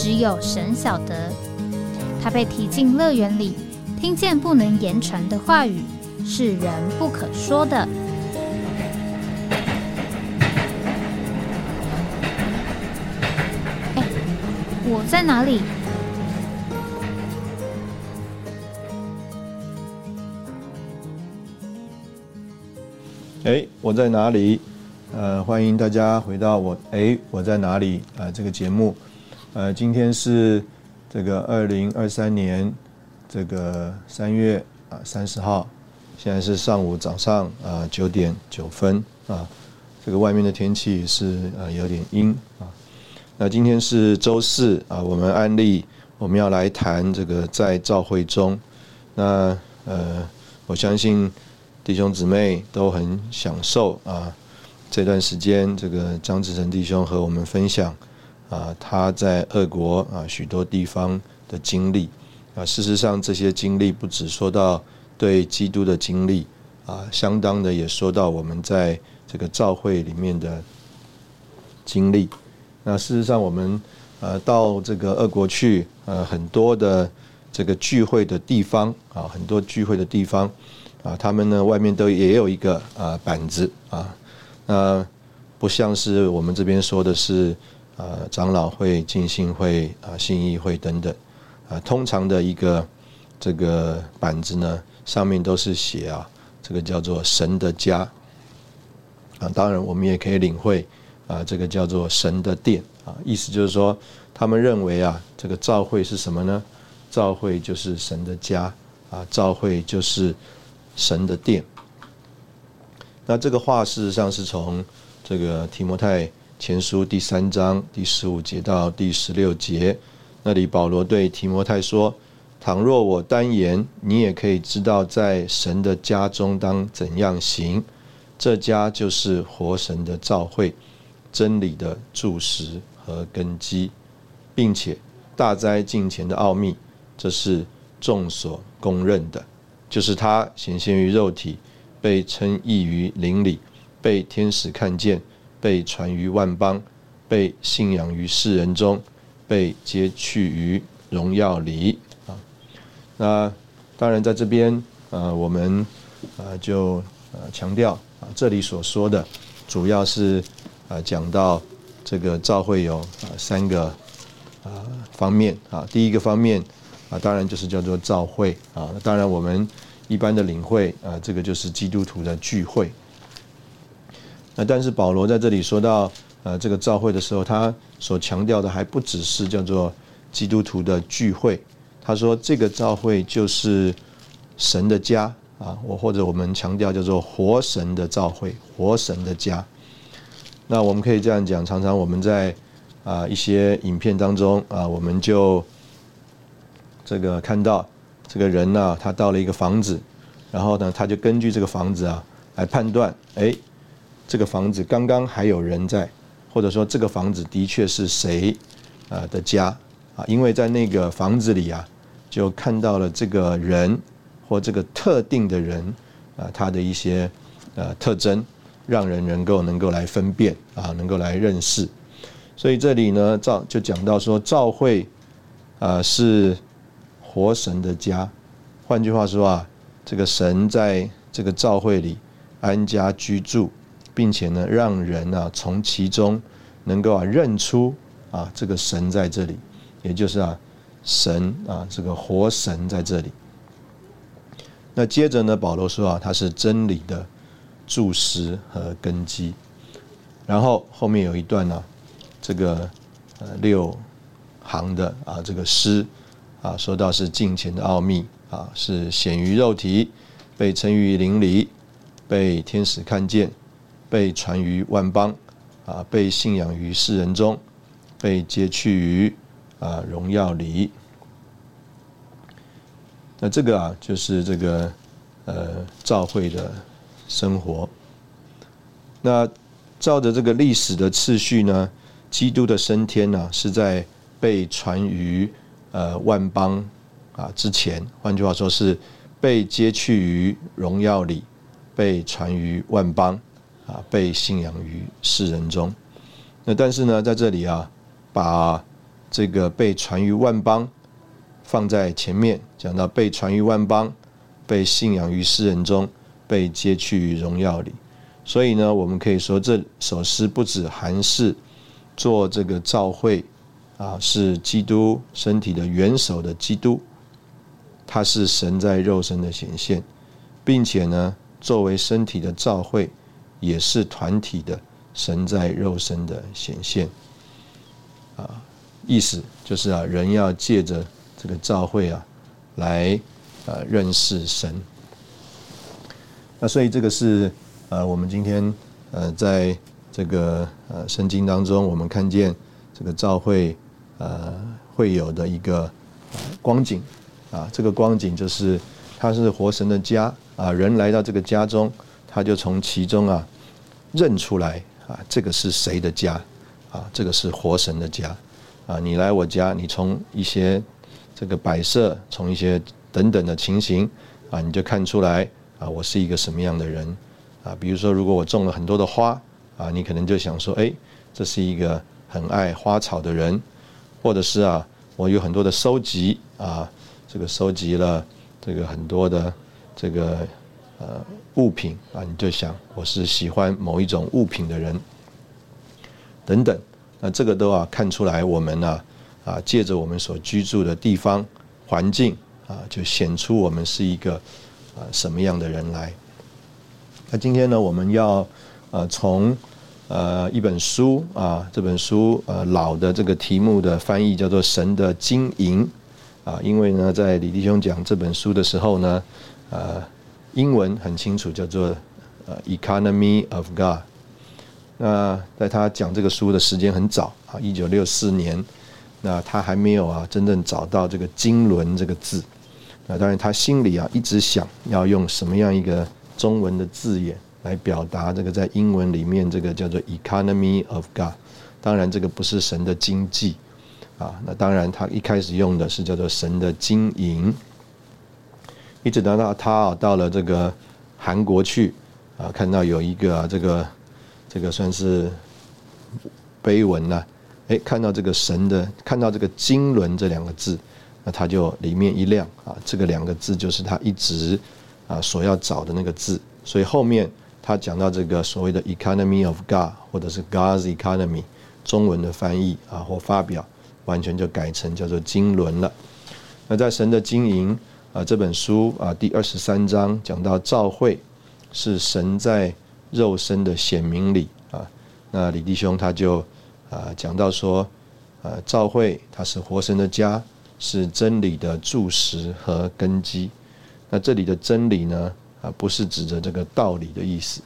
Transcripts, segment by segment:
只有神晓得，他被提进乐园里，听见不能言传的话语，是人不可说的。哎，我在哪里？哎，我在哪里？呃，欢迎大家回到我哎，我在哪里？啊，这个节目。呃，今天是这个二零二三年这个三月啊三十号，现在是上午早上啊九点九分啊，这个外面的天气是呃有点阴啊。那今天是周四啊，我们案例我们要来谈这个在召会中，那呃我相信弟兄姊妹都很享受啊这段时间，这个张志成弟兄和我们分享。啊，他在俄国啊许多地方的经历啊，事实上这些经历不只说到对基督的经历啊，相当的也说到我们在这个教会里面的经历。那事实上我们呃到这个俄国去呃很多的这个聚会的地方啊，很多聚会的地方啊，他们呢外面都也有一个啊板子啊，那不像是我们这边说的是。呃，长老会、敬信会、啊信义会等等，啊，通常的一个这个板子呢，上面都是写啊，这个叫做神的家，啊，当然我们也可以领会啊，这个叫做神的殿，啊，意思就是说，他们认为啊，这个教会是什么呢？教会就是神的家，啊，教会就是神的殿。那这个话事实上是从这个提摩太。前书第三章第十五节到第十六节，那里保罗对提摩太说：“倘若我单言，你也可以知道，在神的家中当怎样行。这家就是活神的召会，真理的柱石和根基，并且大灾近前的奥秘，这是众所公认的，就是他显现于肉体，被称义于灵里，被天使看见。”被传于万邦，被信仰于世人中，被接去于荣耀里啊。那当然，在这边呃，我们呃就呃强调啊，这里所说的主要是啊讲到这个教会有啊三个啊方面啊。第一个方面啊，当然就是叫做教会啊。当然，我们一般的领会啊，这个就是基督徒的聚会。那但是保罗在这里说到呃这个召会的时候，他所强调的还不只是叫做基督徒的聚会。他说这个召会就是神的家啊，我或者我们强调叫做活神的召会，活神的家。那我们可以这样讲，常常我们在啊一些影片当中啊，我们就这个看到这个人呢，他到了一个房子，然后呢，他就根据这个房子啊来判断，哎。这个房子刚刚还有人在，或者说这个房子的确是谁啊的家啊？因为在那个房子里啊，就看到了这个人或这个特定的人啊，他的一些呃特征，让人能够能够来分辨啊，能够来认识。所以这里呢，赵就讲到说，赵会啊是活神的家。换句话说啊，这个神在这个赵会里安家居住。并且呢，让人啊从其中能够啊认出啊这个神在这里，也就是啊神啊这个活神在这里。那接着呢，保罗说啊，他是真理的柱石和根基。然后后面有一段呢，这个呃六行的啊这个诗啊，说到是近前的奥秘啊，是显于肉体，被称于灵里，被天使看见。被传于万邦，啊，被信仰于世人中，被接去于啊荣耀里。那这个啊，就是这个呃教会的生活。那照着这个历史的次序呢，基督的升天呢，是在被传于呃万邦啊之前，换句话说是被接去于荣耀里，被传于万邦啊，被信仰于世人中。那但是呢，在这里啊，把这个被传于万邦。放在前面讲到被传于万邦，被信仰于世人中，被接去荣耀里。所以呢，我们可以说这首诗不止韩式做这个召会啊，是基督身体的元首的基督，他是神在肉身的显现，并且呢，作为身体的召会，也是团体的神在肉身的显现。啊，意思就是啊，人要借着。这个教会啊，来呃认识神。那所以这个是呃我们今天呃在这个呃圣经当中，我们看见这个教会呃会有的一个光景啊，这个光景就是它是活神的家啊，人来到这个家中，他就从其中啊认出来啊，这个是谁的家啊？这个是活神的家啊！你来我家，你从一些这个摆设，从一些等等的情形啊，你就看出来啊，我是一个什么样的人啊？比如说，如果我种了很多的花啊，你可能就想说，哎，这是一个很爱花草的人，或者是啊，我有很多的收集啊，这个收集了这个很多的这个呃物品啊，你就想我是喜欢某一种物品的人，等等，那这个都要看出来我们呢。啊，借着我们所居住的地方环境啊，就显出我们是一个啊什么样的人来。那今天呢，我们要呃从呃一本书啊，这本书呃老的这个题目的翻译叫做《神的经营》啊，因为呢，在李弟兄讲这本书的时候呢，呃，英文很清楚，叫做呃《Economy of God》。那在他讲这个书的时间很早啊，一九六四年。那他还没有啊，真正找到这个“经纶”这个字。那当然，他心里啊一直想要用什么样一个中文的字眼来表达这个在英文里面这个叫做 “economy of God”。当然，这个不是神的经济啊。那当然，他一开始用的是叫做神的经营。一直等到他啊到了这个韩国去啊，看到有一个这个这个算是碑文呢。哎，看到这个神的，看到这个“经纶”这两个字，那他就里面一亮啊，这个两个字就是他一直啊所要找的那个字。所以后面他讲到这个所谓的 “economy of God” 或者是 “God's economy”，中文的翻译啊或发表，完全就改成叫做“经纶”了。那在《神的经营》啊这本书啊第二十三章讲到召会是神在肉身的显明里啊，那李弟兄他就。啊，讲到说，呃，教会它是活神的家，是真理的柱石和根基。那这里的真理呢，啊，不是指着这个道理的意思，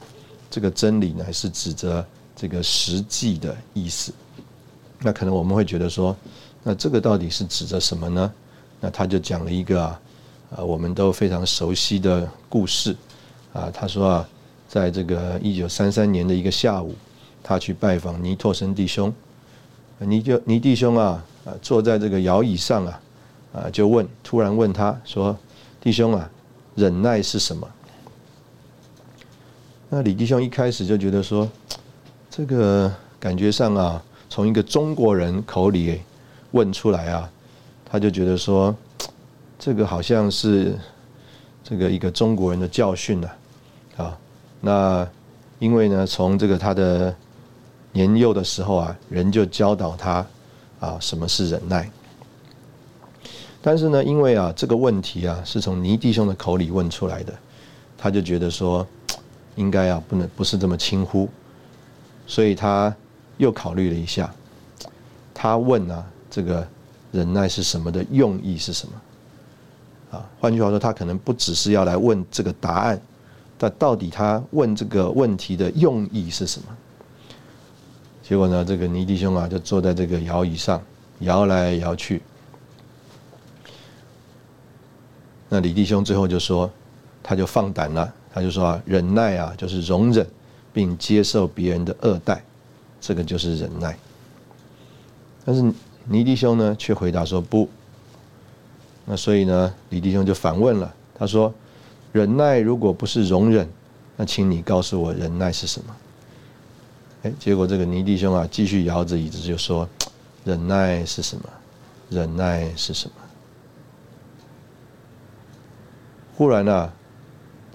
这个真理呢，是指着这个实际的意思。那可能我们会觉得说，那这个到底是指着什么呢？那他就讲了一个啊，啊，我们都非常熟悉的故事。啊，他说啊，在这个一九三三年的一个下午。他去拜访尼托生弟兄，尼就尼弟兄啊，啊，坐在这个摇椅上啊，啊，就问，突然问他说：“弟兄啊，忍耐是什么？”那李弟兄一开始就觉得说，这个感觉上啊，从一个中国人口里问出来啊，他就觉得说，这个好像是这个一个中国人的教训了，啊，那因为呢，从这个他的。年幼的时候啊，人就教导他啊，什么是忍耐。但是呢，因为啊，这个问题啊，是从尼弟兄的口里问出来的，他就觉得说，应该啊，不能不是这么轻忽，所以他又考虑了一下，他问啊，这个忍耐是什么的用意是什么？啊，换句话说，他可能不只是要来问这个答案，但到底他问这个问题的用意是什么？结果呢，这个尼弟兄啊，就坐在这个摇椅上，摇来摇去。那李弟兄最后就说，他就放胆了，他就说啊，忍耐啊，就是容忍并接受别人的恶待，这个就是忍耐。但是尼弟兄呢，却回答说不。那所以呢，李弟兄就反问了，他说：“忍耐如果不是容忍，那请你告诉我忍耐是什么？”哎，结果这个尼弟兄啊，继续摇着椅子就说：“忍耐是什么？忍耐是什么？”忽然呢，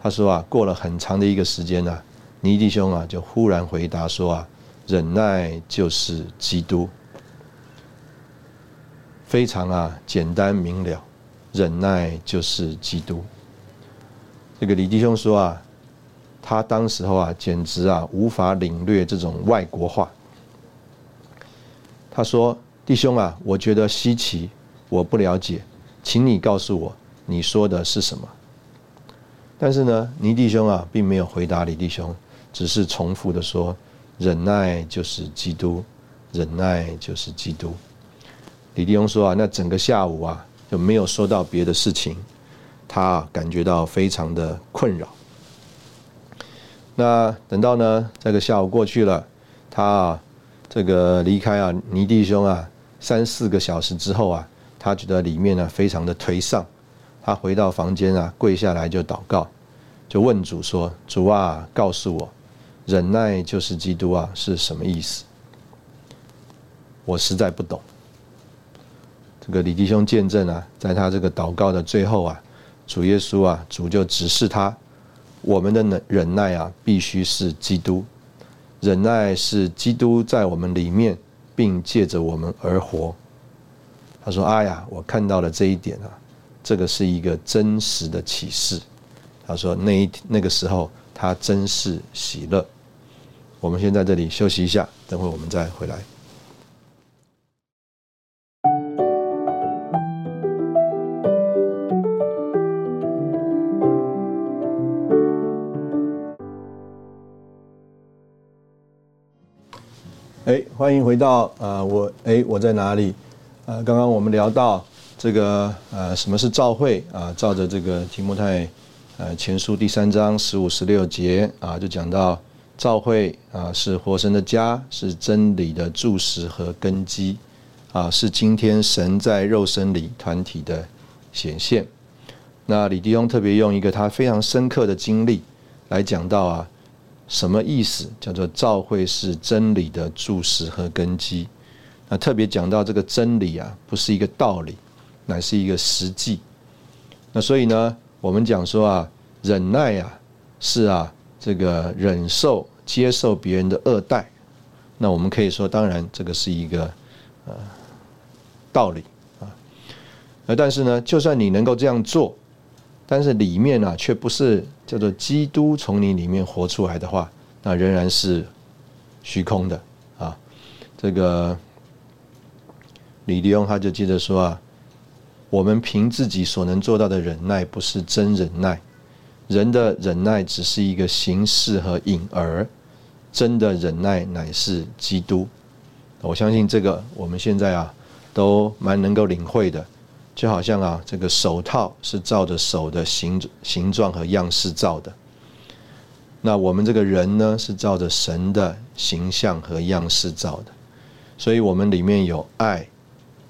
他说啊，过了很长的一个时间呢，尼弟兄啊就忽然回答说啊，忍耐就是基督，非常啊简单明了，忍耐就是基督。这个李弟兄说啊，他当时候啊简直啊无法领略这种外国话。他说：“弟兄啊，我觉得稀奇，我不了解，请你告诉我，你说的是什么？”但是呢，尼弟兄啊，并没有回答李弟兄，只是重复的说：“忍耐就是基督，忍耐就是基督。”李弟兄说啊，那整个下午啊，就没有说到别的事情，他感觉到非常的困扰。那等到呢，这个下午过去了，他啊，这个离开啊，尼弟兄啊，三四个小时之后啊，他觉得里面呢，非常的颓丧。他回到房间啊，跪下来就祷告，就问主说：“主啊，告诉我，忍耐就是基督啊，是什么意思？我实在不懂。”这个李弟兄见证啊，在他这个祷告的最后啊，主耶稣啊，主就指示他：我们的忍忍耐啊，必须是基督，忍耐是基督在我们里面，并借着我们而活。他说：“哎呀，我看到了这一点啊。”这个是一个真实的启示。他说：“那一那个时候，他真是喜乐。”我们先在这里休息一下，等会我们再回来。哎，欢迎回到啊！我哎，我在哪里？啊，刚刚我们聊到。这个呃，什么是召会啊？照着这个提摩太呃前书第三章十五十六节啊，就讲到召会啊是活神的家，是真理的柱石和根基啊，是今天神在肉身里团体的显现。那李弟兄特别用一个他非常深刻的经历来讲到啊，什么意思？叫做召会是真理的注石和根基。那特别讲到这个真理啊，不是一个道理。乃是一个实际，那所以呢，我们讲说啊，忍耐啊，是啊，这个忍受、接受别人的恶待，那我们可以说，当然这个是一个呃道理啊，呃，但是呢，就算你能够这样做，但是里面呢，却不是叫做基督从你里面活出来的话，那仍然是虚空的啊。这个李迪翁他就接着说啊。我们凭自己所能做到的忍耐，不是真忍耐。人的忍耐只是一个形式和影儿，真的忍耐乃是基督。我相信这个，我们现在啊，都蛮能够领会的。就好像啊，这个手套是照着手的形形状和样式造的。那我们这个人呢，是照着神的形象和样式造的。所以，我们里面有爱、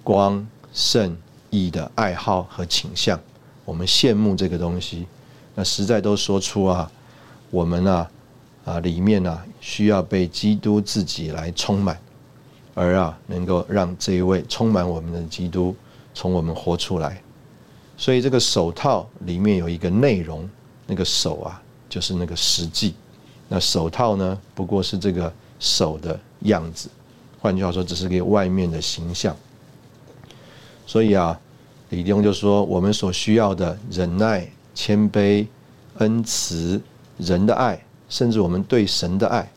光、圣。意的爱好和倾向，我们羡慕这个东西，那实在都说出啊，我们啊啊里面啊需要被基督自己来充满，而啊能够让这一位充满我们的基督从我们活出来。所以这个手套里面有一个内容，那个手啊就是那个实际，那手套呢不过是这个手的样子，换句话说，只是个外面的形象。所以啊，李弟兄就说，我们所需要的忍耐、谦卑、恩慈、人的爱，甚至我们对神的爱，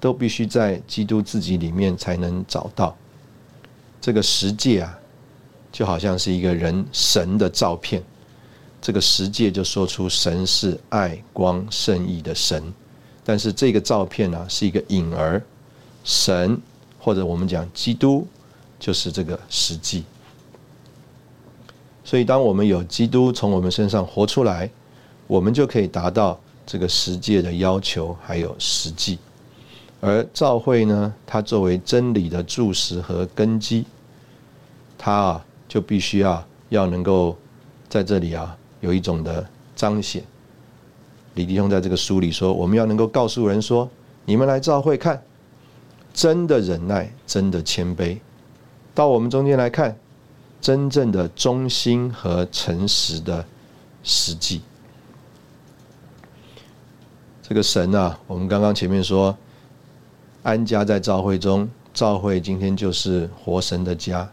都必须在基督自己里面才能找到。这个十诫啊，就好像是一个人神的照片。这个十诫就说出神是爱、光、圣意的神，但是这个照片呢，是一个影儿，神或者我们讲基督。就是这个实际。所以，当我们有基督从我们身上活出来，我们就可以达到这个实界的要求，还有实际。而教会呢，它作为真理的柱石和根基，它啊就必须要要能够在这里啊有一种的彰显。李弟兄在这个书里说，我们要能够告诉人说：你们来教会看，真的忍耐，真的谦卑，到我们中间来看。真正的忠心和诚实的实际，这个神啊，我们刚刚前面说，安家在召会中，召会今天就是活神的家，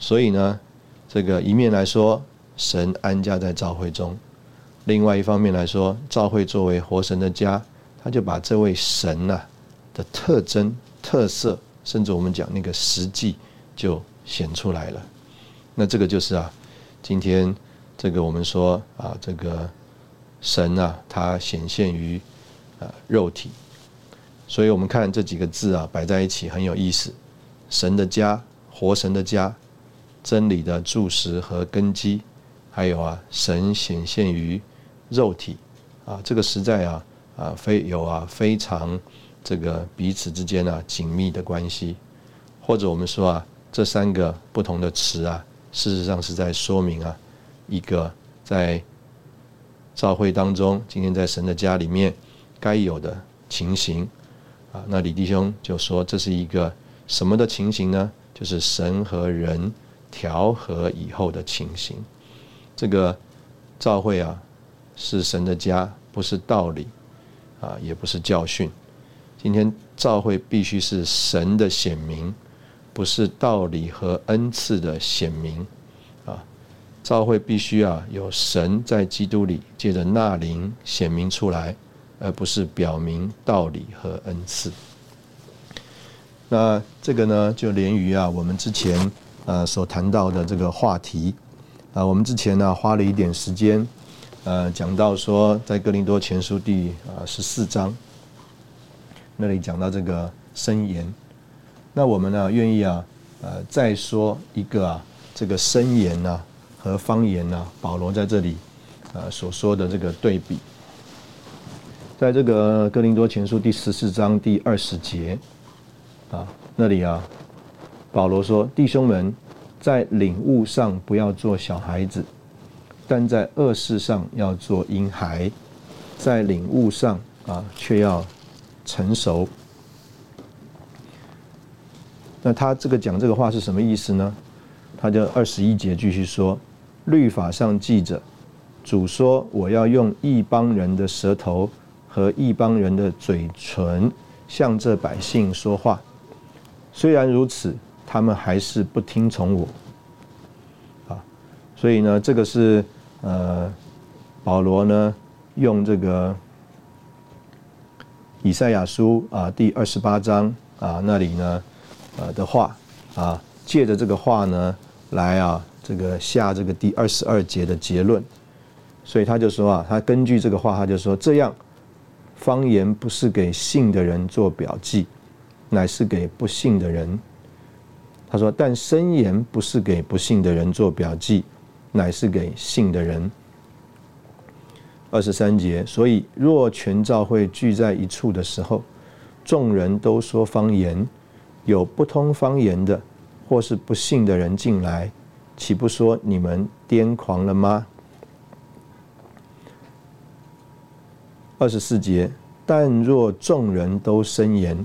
所以呢，这个一面来说，神安家在召会中；另外一方面来说，召会作为活神的家，他就把这位神呐的特征、特色，甚至我们讲那个实际，就显出来了。那这个就是啊，今天这个我们说啊，这个神啊，它显现于啊肉体，所以我们看这几个字啊摆在一起很有意思。神的家，活神的家，真理的柱石和根基，还有啊，神显现于肉体啊，这个实在啊啊非有啊非常这个彼此之间啊紧密的关系，或者我们说啊这三个不同的词啊。事实上是在说明啊，一个在教会当中，今天在神的家里面该有的情形啊。那李弟兄就说，这是一个什么的情形呢？就是神和人调和以后的情形。这个教会啊，是神的家，不是道理啊，也不是教训。今天教会必须是神的显明。不是道理和恩赐的显明啊，教会必须啊有神在基督里借着纳灵显明出来，而不是表明道理和恩赐。那这个呢，就连于啊我们之前呃所谈到的这个话题啊，我们之前呢花了一点时间呃讲到说，在哥林多前书第啊十四章那里讲到这个申言。那我们呢，愿意啊，呃，再说一个啊，这个申言呢和方言呢，保罗在这里呃所说的这个对比，在这个哥林多前书第十四章第二十节啊那里啊，保罗说：“弟兄们，在领悟上不要做小孩子，但在恶事上要做婴孩；在领悟上啊，却要成熟。”那他这个讲这个话是什么意思呢？他就二十一节继续说：律法上记着，主说我要用一帮人的舌头和一帮人的嘴唇向这百姓说话。虽然如此，他们还是不听从我。啊，所以呢，这个是呃，保罗呢用这个以赛亚书啊第二十八章啊那里呢。呃的话啊，借着这个话呢，来啊，这个下这个第二十二节的结论。所以他就说啊，他根据这个话，他就说这样，方言不是给信的人做表记，乃是给不信的人。他说，但申言不是给不信的人做表记，乃是给信的人。二十三节，所以若全教会聚在一处的时候，众人都说方言。有不通方言的，或是不信的人进来，岂不说你们癫狂了吗？二十四节，但若众人都申言，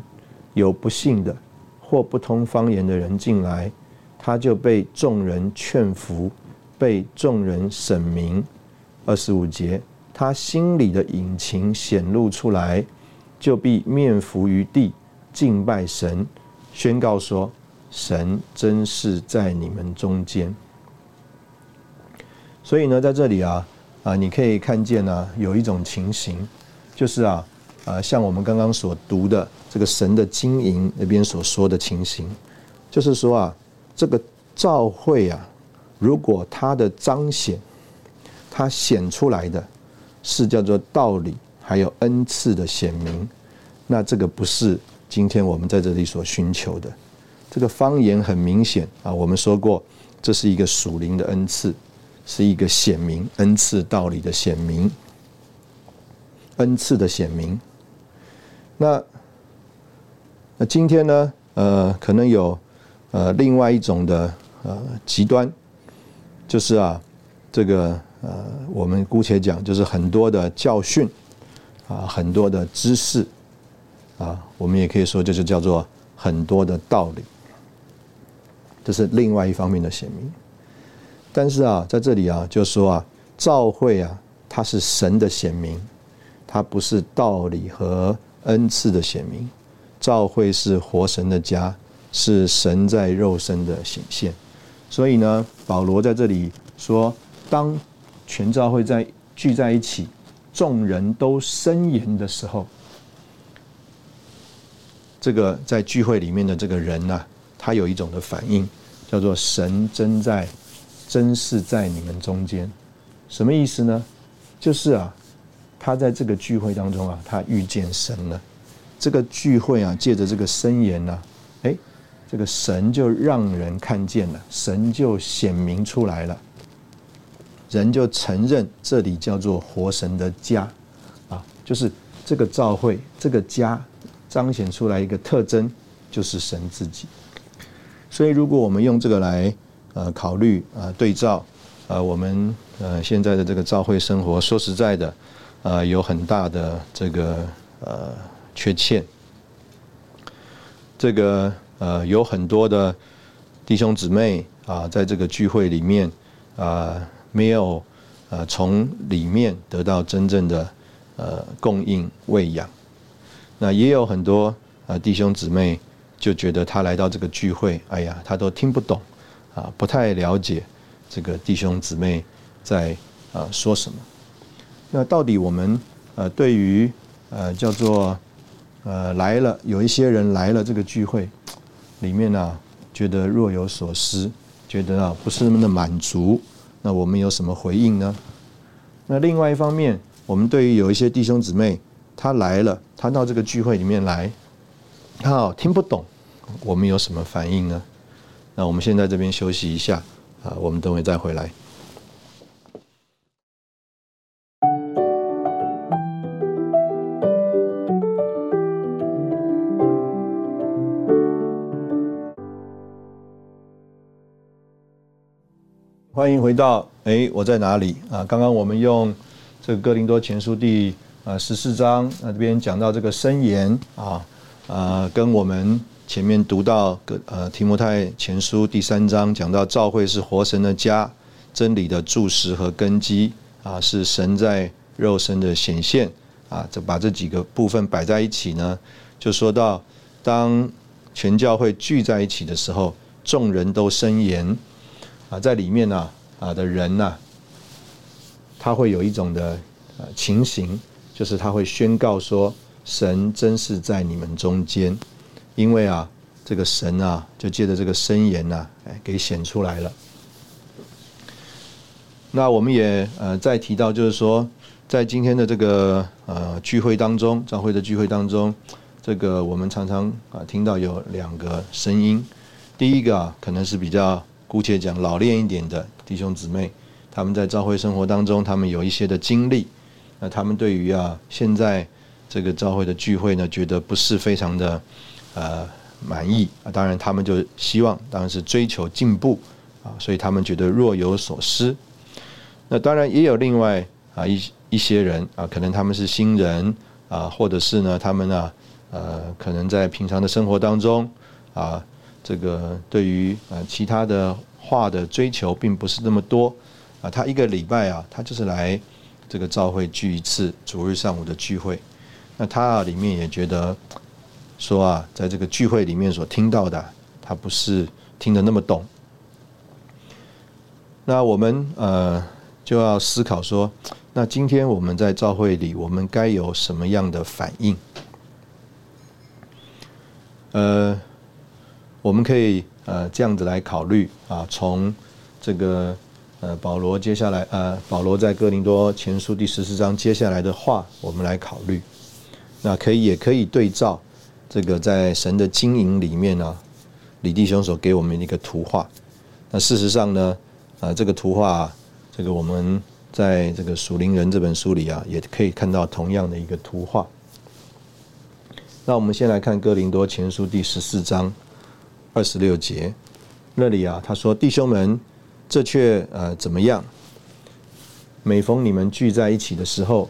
有不信的或不通方言的人进来，他就被众人劝服，被众人审明。二十五节，他心里的隐情显露出来，就必面伏于地，敬拜神。宣告说：“神真是在你们中间。”所以呢，在这里啊啊，你可以看见呢，有一种情形，就是啊啊，像我们刚刚所读的这个神的经营那边所说的情形，就是说啊，这个召会啊，如果它的彰显，它显出来的是叫做道理，还有恩赐的显明，那这个不是。今天我们在这里所寻求的，这个方言很明显啊。我们说过，这是一个属灵的恩赐，是一个显明恩赐道理的显明，恩赐的显明。那那今天呢？呃，可能有呃另外一种的呃极端，就是啊，这个呃，我们姑且讲，就是很多的教训啊，很多的知识啊，我们也可以说，这就叫做很多的道理，这是另外一方面的显明。但是啊，在这里啊，就说啊，教会啊，它是神的显明，它不是道理和恩赐的显明。教会是活神的家，是神在肉身的显现。所以呢，保罗在这里说，当全教会在聚在一起，众人都申言的时候，这个在聚会里面的这个人呐，他有一种的反应，叫做神真在，真是在你们中间。什么意思呢？就是啊，他在这个聚会当中啊，他遇见神了。这个聚会啊，借着这个声言呢，哎，这个神就让人看见了，神就显明出来了，人就承认这里叫做活神的家，啊，就是这个教会这个家彰显出来一个特征，就是神自己。所以，如果我们用这个来呃考虑啊对照呃我们呃现在的这个教会生活，说实在的，啊有很大的这个呃。缺欠，这个呃有很多的弟兄姊妹啊，在这个聚会里面啊，没有呃从里面得到真正的呃供应喂养。那也有很多啊弟兄姊妹就觉得他来到这个聚会，哎呀，他都听不懂啊，不太了解这个弟兄姊妹在啊说什么。那到底我们呃对于呃叫做呃，来了，有一些人来了这个聚会，里面呢，觉得若有所思，觉得啊不是那么的满足。那我们有什么回应呢？那另外一方面，我们对于有一些弟兄姊妹，他来了，他到这个聚会里面来，他哦听不懂，我们有什么反应呢？那我们现在这边休息一下，啊，我们等会再回来。欢迎回到哎，我在哪里啊？刚刚我们用这个哥林多前书第啊十四章那这边讲到这个申言啊啊，跟我们前面读到个呃提摩太前书第三章讲到教会是活神的家，真理的柱石和根基啊，是神在肉身的显现啊。这把这几个部分摆在一起呢，就说到当全教会聚在一起的时候，众人都申言。啊，在里面呢，啊的人呢，他会有一种的呃情形，就是他会宣告说，神真是在你们中间，因为啊，这个神啊，就借着这个申言呐，哎，给显出来了。那我们也呃再提到，就是说，在今天的这个呃聚会当中，教会的聚会当中，这个我们常常啊听到有两个声音，第一个啊可能是比较。姑且讲老练一点的弟兄姊妹，他们在教会生活当中，他们有一些的经历，那他们对于啊现在这个教会的聚会呢，觉得不是非常的呃满意啊。当然，他们就希望当然是追求进步啊，所以他们觉得若有所失。那当然也有另外啊一一些人啊，可能他们是新人啊，或者是呢他们呢呃可能在平常的生活当中啊。这个对于呃其他的话的追求并不是那么多啊，他一个礼拜啊，他就是来这个召会聚一次，主日上午的聚会。那他啊里面也觉得说啊，在这个聚会里面所听到的，他不是听得那么懂。那我们呃就要思考说，那今天我们在召会里，我们该有什么样的反应？呃。我们可以呃这样子来考虑啊，从这个呃保罗接下来呃保罗在哥林多前书第十四章接下来的话，我们来考虑。那可以也可以对照这个在神的经营里面呢，李弟兄所给我们的一个图画。那事实上呢，啊，这个图画，这个我们在这个《属灵人》这本书里啊，也可以看到同样的一个图画。那我们先来看《哥林多前书》第十四章二十六节，那里啊，他说：“弟兄们，这却呃怎么样？每逢你们聚在一起的时候，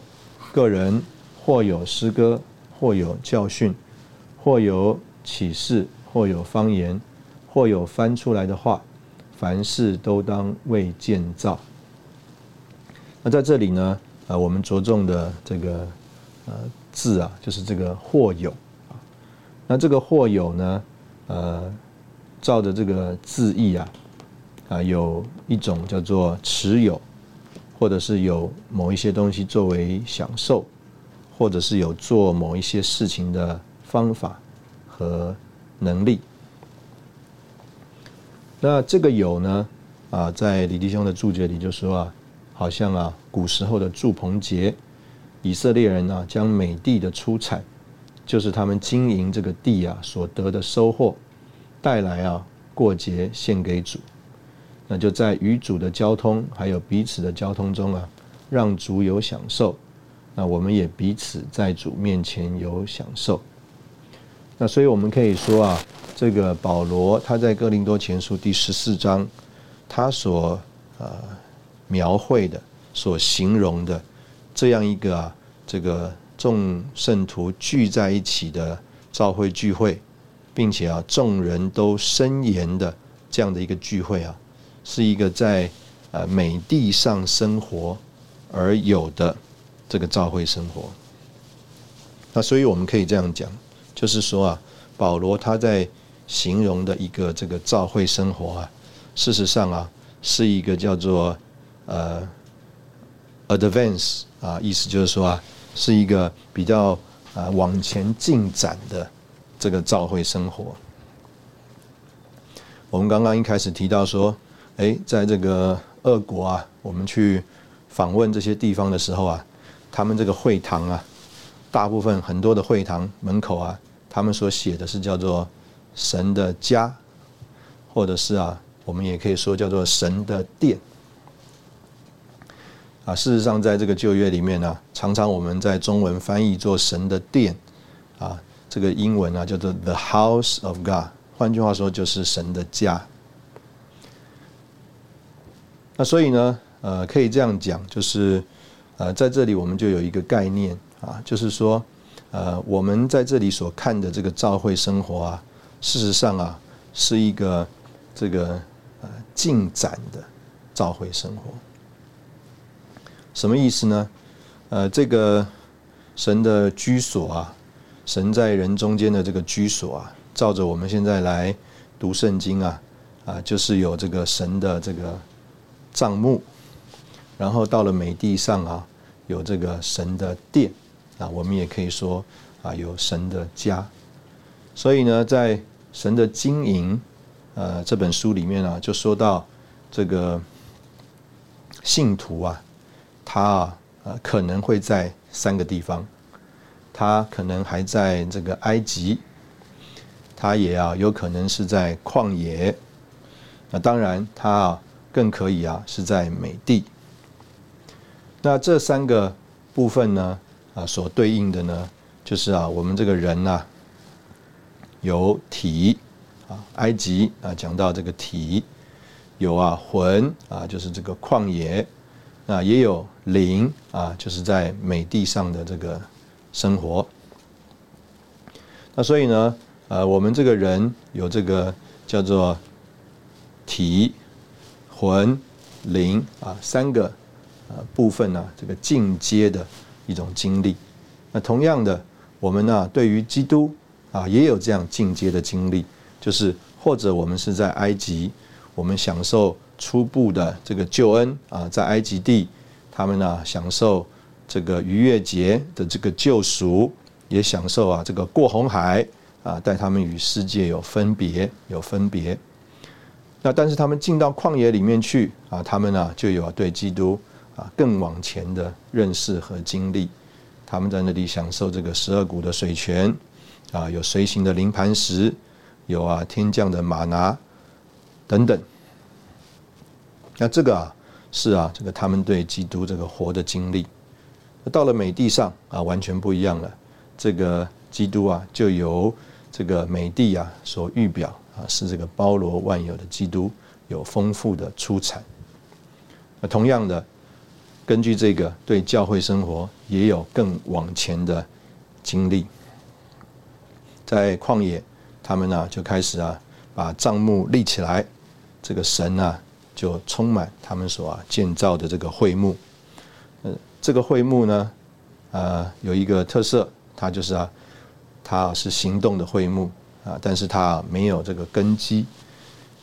个人或有诗歌，或有教训，或有启示，或有方言，或有翻出来的话，凡事都当为建造。”那在这里呢，呃，我们着重的这个呃字啊，就是这个“或有”。那这个或有呢？呃，照着这个字义啊，啊，有一种叫做持有，或者是有某一些东西作为享受，或者是有做某一些事情的方法和能力。那这个有呢？啊，在李弟兄的注解里就说啊，好像啊，古时候的祝棚节，以色列人啊，将美地的出产。就是他们经营这个地啊所得的收获，带来啊过节献给主，那就在与主的交通还有彼此的交通中啊，让主有享受，那我们也彼此在主面前有享受。那所以我们可以说啊，这个保罗他在哥林多前书第十四章，他所呃描绘的、所形容的这样一个啊这个。众圣徒聚在一起的召会聚会，并且啊，众人都申言的这样的一个聚会啊，是一个在呃美地上生活而有的这个召会生活。那所以我们可以这样讲，就是说啊，保罗他在形容的一个这个召会生活啊，事实上啊，是一个叫做呃 advance 啊，意思就是说啊。是一个比较啊往前进展的这个教会生活。我们刚刚一开始提到说，哎，在这个俄国啊，我们去访问这些地方的时候啊，他们这个会堂啊，大部分很多的会堂门口啊，他们所写的是叫做“神的家”，或者是啊，我们也可以说叫做“神的殿”。啊，事实上，在这个旧约里面呢，常常我们在中文翻译做“神的殿”，啊，这个英文啊叫做 “the house of God”，换句话说就是神的家。那所以呢，呃，可以这样讲，就是呃，在这里我们就有一个概念啊，就是说，呃，我们在这里所看的这个教会生活啊，事实上啊，是一个这个呃进展的教会生活。什么意思呢？呃，这个神的居所啊，神在人中间的这个居所啊，照着我们现在来读圣经啊，啊，就是有这个神的这个帐幕，然后到了美地上啊，有这个神的殿啊，我们也可以说啊，有神的家。所以呢，在神的经营呃这本书里面啊，就说到这个信徒啊。他啊，呃，可能会在三个地方，他可能还在这个埃及，他也啊有可能是在旷野，那当然他啊更可以啊是在美地。那这三个部分呢，啊所对应的呢，就是啊我们这个人呐，有体啊，埃及啊讲到这个体，有啊魂啊，就是这个旷野。那也有灵啊，就是在美地上的这个生活。那所以呢，呃，我们这个人有这个叫做体、魂、灵啊三个呃部分呢，这个进阶的一种经历。那同样的，我们呢对于基督啊也有这样进阶的经历，就是或者我们是在埃及，我们享受。初步的这个救恩啊，在埃及地，他们呢享受这个逾越节的这个救赎，也享受啊这个过红海啊，带他们与世界有分别，有分别。那但是他们进到旷野里面去啊，他们呢就有对基督啊更往前的认识和经历。他们在那里享受这个十二股的水泉啊，有随行的灵磐石，有啊天降的马拿等等。那这个啊是啊这个他们对基督这个活的经历。到了美地上啊完全不一样了，这个基督啊就由这个美地啊所预表啊是这个包罗万有的基督有丰富的出产。那同样的，根据这个对教会生活也有更往前的经历，在旷野，他们呢就开始啊把帐幕立起来，这个神啊就充满他们所啊建造的这个会幕。这个会幕呢，呃有一个特色，它就是啊，它是行动的会幕啊，但是它没有这个根基，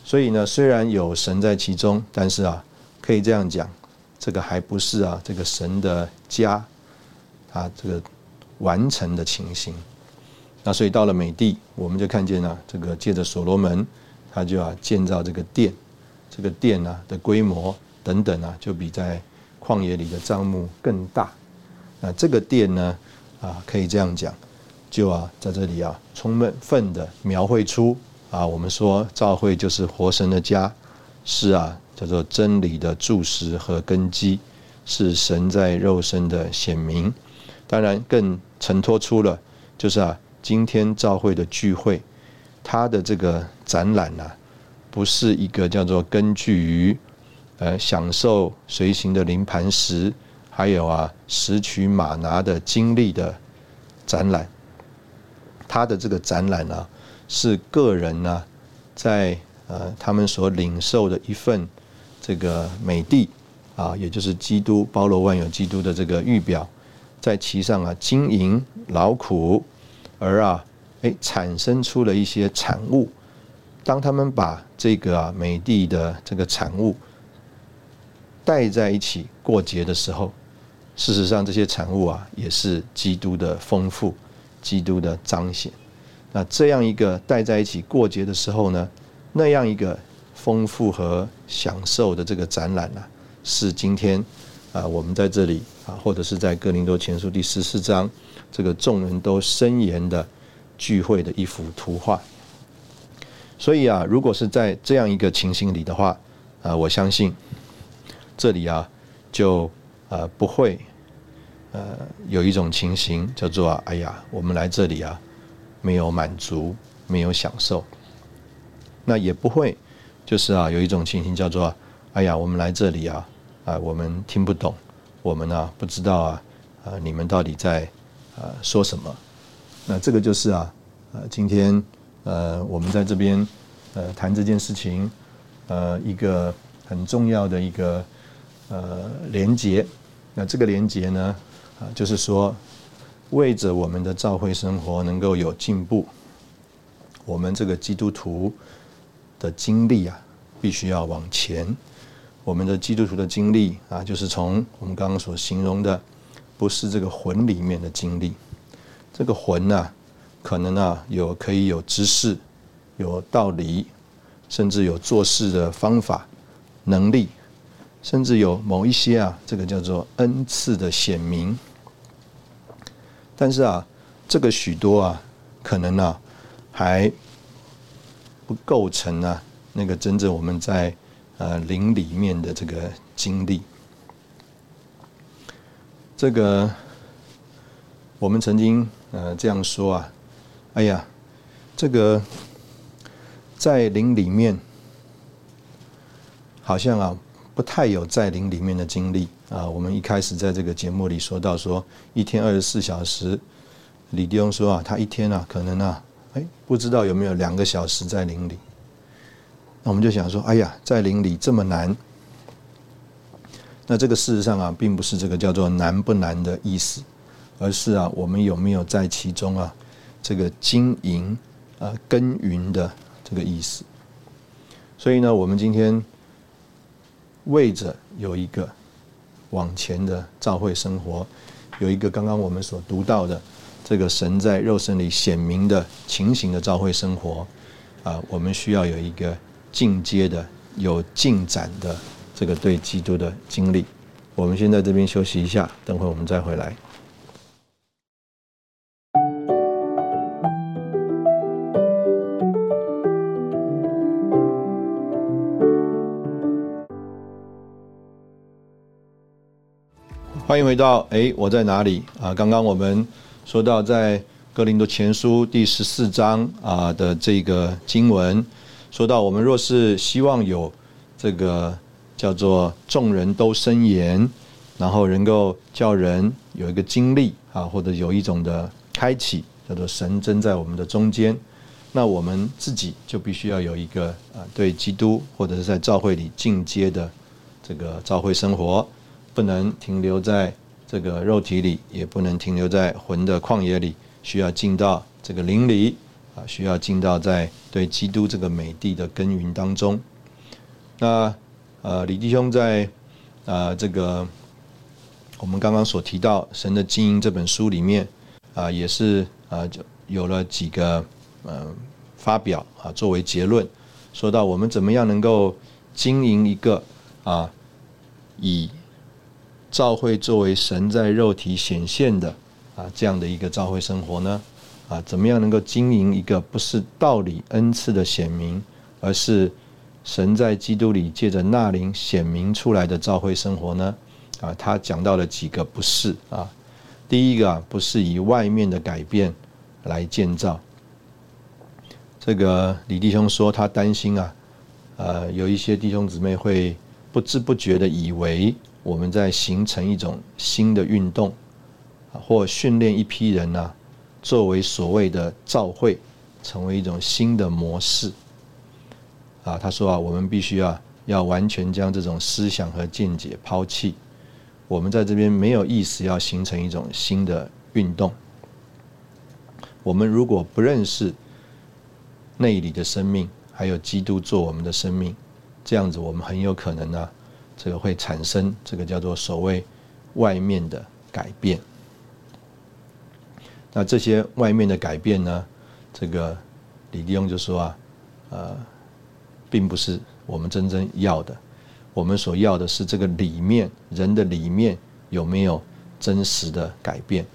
所以呢，虽然有神在其中，但是啊。可以这样讲，这个还不是啊，这个神的家，啊，这个完成的情形。那所以到了美帝，我们就看见了这个借着所罗门，他就要建造这个殿，这个殿呢的规模等等啊，就比在旷野里的帐幕更大。那这个殿呢，啊，可以这样讲，就啊在这里啊，充分的描绘出啊，我们说教会就是活神的家，是啊。叫做真理的注石和根基，是神在肉身的显明。当然，更承托出了，就是啊，今天教会的聚会，它的这个展览呢，不是一个叫做根据于呃享受随行的灵磐石，还有啊拾取马拿的经历的展览。他的这个展览呢，是个人呢，在呃他们所领受的一份。这个美帝啊，也就是基督包罗万有基督的这个预表，在其上啊经营劳苦，而啊哎产生出了一些产物。当他们把这个啊美帝的这个产物带在一起过节的时候，事实上这些产物啊也是基督的丰富，基督的彰显。那这样一个带在一起过节的时候呢，那样一个。丰富和享受的这个展览呢，是今天啊，我们在这里啊，或者是在哥林多前书第十四章，这个众人都深言的聚会的一幅图画。所以啊，如果是在这样一个情形里的话，啊，我相信这里啊，就呃不会呃有一种情形叫做啊，哎呀，我们来这里啊，没有满足，没有享受，那也不会。就是啊，有一种情形叫做，哎呀，我们来这里啊，啊，我们听不懂，我们呢不知道啊，啊，你们到底在啊说什么？那这个就是啊，呃，今天呃，我们在这边呃谈这件事情，呃，一个很重要的一个呃连结。那这个连结呢，啊，就是说，为着我们的教会生活能够有进步，我们这个基督徒。的经历啊，必须要往前。我们的基督徒的经历啊，就是从我们刚刚所形容的，不是这个魂里面的经历。这个魂呢，可能啊有可以有知识、有道理，甚至有做事的方法、能力，甚至有某一些啊，这个叫做恩赐的显明。但是啊，这个许多啊，可能啊还。不构成啊，那个真正我们在呃灵里面的这个经历。这个我们曾经呃这样说啊，哎呀，这个在灵里面好像啊不太有在灵里面的经历啊。我们一开始在这个节目里说到说，一天二十四小时，李弟兄说啊，他一天啊可能啊。哎，不知道有没有两个小时在林里？那我们就想说，哎呀，在林里这么难。那这个事实上啊，并不是这个叫做难不难的意思，而是啊，我们有没有在其中啊，这个经营啊耕耘的这个意思。所以呢，我们今天为着有一个往前的照会生活，有一个刚刚我们所读到的。这个神在肉身里显明的情形的召会生活，啊，我们需要有一个进阶的、有进展的这个对基督的经历。我们先在这边休息一下，等会我们再回来。欢迎回到哎，我在哪里啊？刚刚我们说到在哥林多前书第十四章啊的这个经文，说到我们若是希望有这个叫做众人都生言，然后能够叫人有一个经历啊，或者有一种的开启，叫做神真在我们的中间，那我们自己就必须要有一个啊对基督或者是在教会里进阶的这个教会生活。不能停留在这个肉体里，也不能停留在魂的旷野里，需要进到这个灵里啊，需要进到在对基督这个美地的耕耘当中。那呃，李弟兄在啊这个我们刚刚所提到《神的经营》这本书里面啊，也是啊就有了几个嗯发表啊，作为结论，说到我们怎么样能够经营一个啊以。召会作为神在肉体显现的啊，这样的一个召会生活呢，啊，怎么样能够经营一个不是道理恩赐的显明，而是神在基督里借着纳灵显明出来的召会生活呢？啊，他讲到了几个不是啊，第一个啊，不是以外面的改变来建造。这个李弟兄说他担心啊，呃，有一些弟兄姊妹会不知不觉的以为。我们在形成一种新的运动，或训练一批人呢，作为所谓的召会，成为一种新的模式。啊，他说啊，我们必须要要完全将这种思想和见解抛弃。我们在这边没有意思要形成一种新的运动。我们如果不认识内里的生命，还有基督做我们的生命，这样子我们很有可能呢。这个会产生这个叫做所谓外面的改变。那这些外面的改变呢？这个李立用就说啊，呃，并不是我们真正要的。我们所要的是这个里面人的里面有没有真实的改变？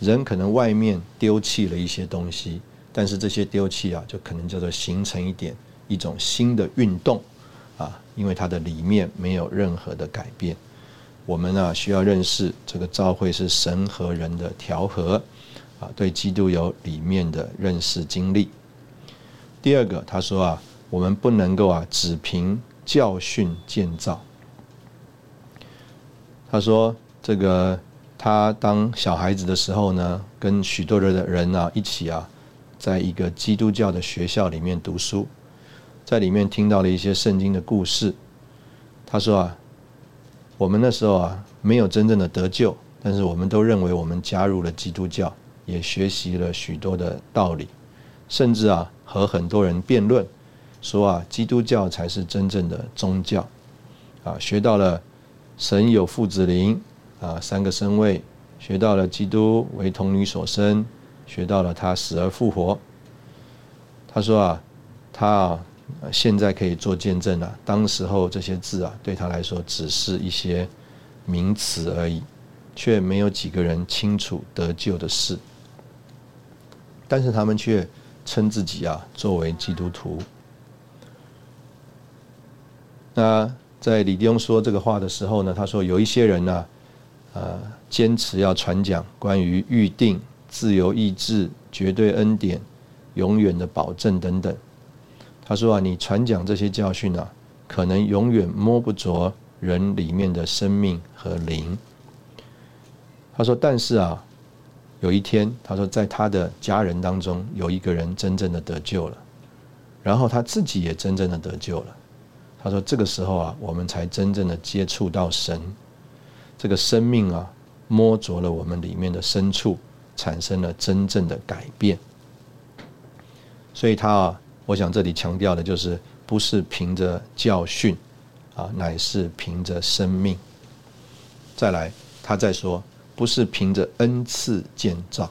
人可能外面丢弃了一些东西，但是这些丢弃啊，就可能叫做形成一点一种新的运动。啊，因为它的里面没有任何的改变，我们呢需要认识这个召会是神和人的调和，啊，对基督有里面的认识经历。第二个，他说啊，我们不能够啊只凭教训建造。他说这个他当小孩子的时候呢，跟许多人的人啊一起啊，在一个基督教的学校里面读书。在里面听到了一些圣经的故事。他说啊，我们那时候啊没有真正的得救，但是我们都认为我们加入了基督教，也学习了许多的道理，甚至啊和很多人辩论，说啊基督教才是真正的宗教。啊，学到了神有父子灵啊三个身位，学到了基督为童女所生，学到了他死而复活。他说啊，他啊。现在可以做见证了。当时候这些字啊，对他来说只是一些名词而已，却没有几个人清楚得救的事。但是他们却称自己啊作为基督徒。那在李弟兄说这个话的时候呢，他说有一些人呢，呃，坚持要传讲关于预定、自由意志、绝对恩典、永远的保证等等。他说啊，你传讲这些教训啊，可能永远摸不着人里面的生命和灵。他说，但是啊，有一天，他说，在他的家人当中，有一个人真正的得救了，然后他自己也真正的得救了。他说，这个时候啊，我们才真正的接触到神，这个生命啊，摸着了我们里面的深处，产生了真正的改变。所以他啊。我想这里强调的就是，不是凭着教训，啊，乃是凭着生命。再来，他再说，不是凭着恩赐建造。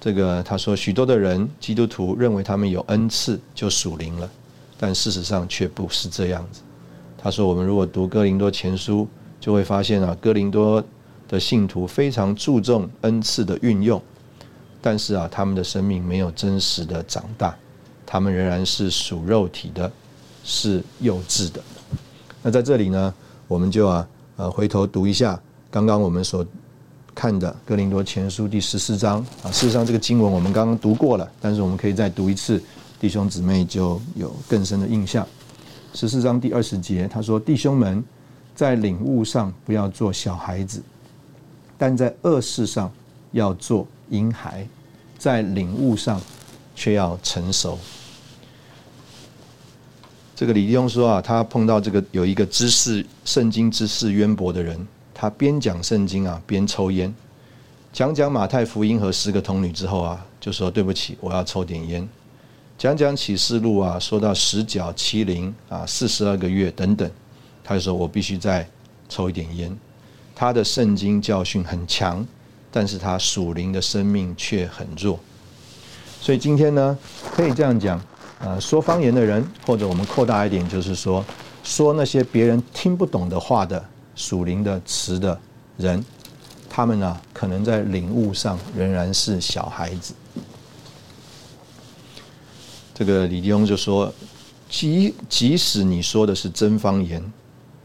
这个他说，许多的人基督徒认为他们有恩赐就属灵了，但事实上却不是这样子。他说，我们如果读哥林多前书，就会发现啊，哥林多的信徒非常注重恩赐的运用。但是啊，他们的生命没有真实的长大，他们仍然是属肉体的，是幼稚的。那在这里呢，我们就啊呃回头读一下刚刚我们所看的《哥林多前书》第十四章啊。事实上，这个经文我们刚刚读过了，但是我们可以再读一次，弟兄姊妹就有更深的印象。十四章第二十节，他说：“弟兄们，在领悟上不要做小孩子，但在恶事上要做婴孩；在领悟上却要成熟。”这个李弟兄说啊，他碰到这个有一个知识圣经知识渊博的人，他边讲圣经啊边抽烟，讲讲马太福音和十个童女之后啊，就说对不起，我要抽点烟。讲讲启示录啊，说到十角七灵啊，四十二个月等等，他就说我必须再抽一点烟。他的圣经教训很强，但是他属灵的生命却很弱。所以今天呢，可以这样讲，呃，说方言的人，或者我们扩大一点，就是说，说那些别人听不懂的话的属灵的词的人，他们呢，可能在领悟上仍然是小孩子。这个李弟兄就说：“即即使你说的是真方言，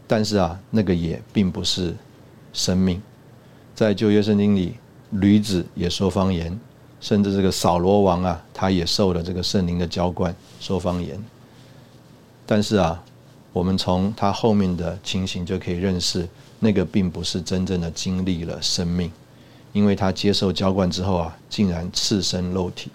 但是啊，那个也并不是生命。在旧约圣经里，驴子也说方言，甚至这个扫罗王啊，他也受了这个圣灵的浇灌，说方言。但是啊，我们从他后面的情形就可以认识，那个并不是真正的经历了生命，因为他接受浇灌之后啊，竟然赤身肉体。”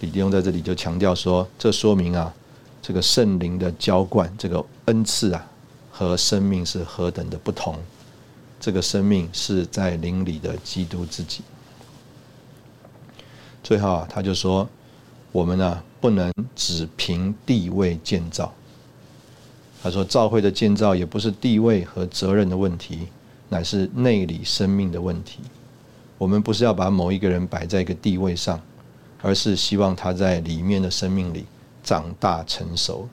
李弟兄在这里就强调说，这说明啊，这个圣灵的浇灌，这个恩赐啊，和生命是何等的不同。这个生命是在灵里的基督自己。最后啊，他就说，我们呢不能只凭地位建造。他说，教会的建造也不是地位和责任的问题，乃是内里生命的问题。我们不是要把某一个人摆在一个地位上。而是希望他在里面的生命里长大成熟。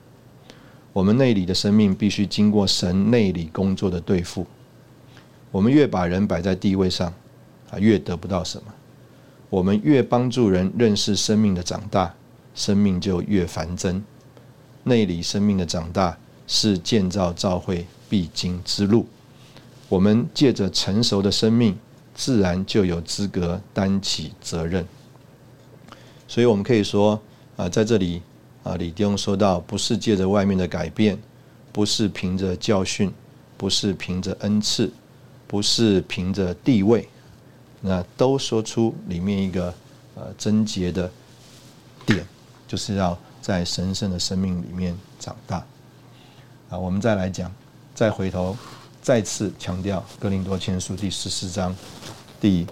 我们内里的生命必须经过神内里工作的对付。我们越把人摆在地位上，啊，越得不到什么。我们越帮助人认识生命的长大，生命就越繁增。内里生命的长大是建造教会必经之路。我们借着成熟的生命，自然就有资格担起责任。所以我们可以说，啊，在这里，啊，李弟兄说到，不是借着外面的改变，不是凭着教训，不是凭着恩赐，不是凭着地位，那都说出里面一个呃贞洁的点，就是要在神圣的生命里面长大。啊，我们再来讲，再回头，再次强调《哥林多前书》第十四章第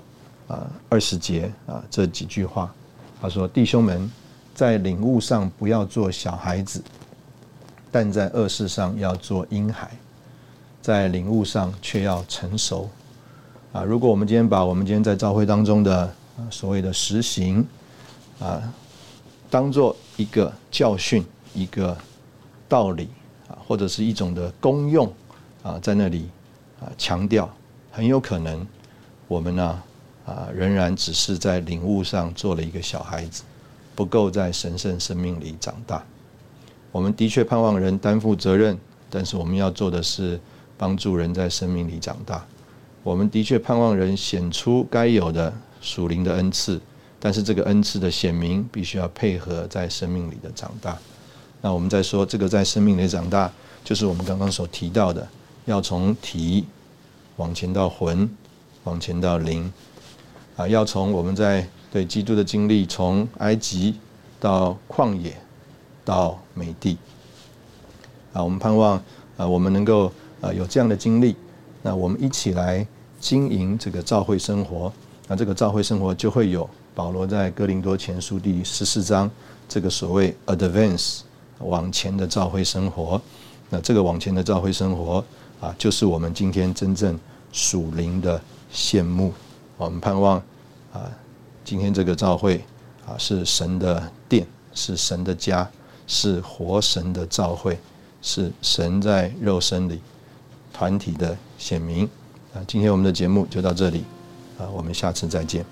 啊二十节啊这几句话。他说：“弟兄们，在领悟上不要做小孩子，但在恶事上要做婴孩；在领悟上却要成熟。”啊，如果我们今天把我们今天在教会当中的所谓的实行啊，当做一个教训、一个道理啊，或者是一种的功用啊，在那里啊强调，很有可能我们呢。啊，仍然只是在领悟上做了一个小孩子，不够在神圣生命里长大。我们的确盼望人担负责任，但是我们要做的是帮助人在生命里长大。我们的确盼望人显出该有的属灵的恩赐，但是这个恩赐的显明必须要配合在生命里的长大。那我们再说这个在生命里长大，就是我们刚刚所提到的，要从体往前到魂，往前到灵。啊，要从我们在对基督的经历，从埃及到旷野到美地，啊，我们盼望啊，我们能够啊有这样的经历，那我们一起来经营这个教会生活，那这个教会生活就会有保罗在哥林多前书第十四章这个所谓 advance 往前的教会生活，那这个往前的教会生活啊，就是我们今天真正属灵的羡慕。我们盼望啊，今天这个召会啊，是神的殿，是神的家，是活神的召会，是神在肉身里团体的显明啊。今天我们的节目就到这里啊，我们下次再见。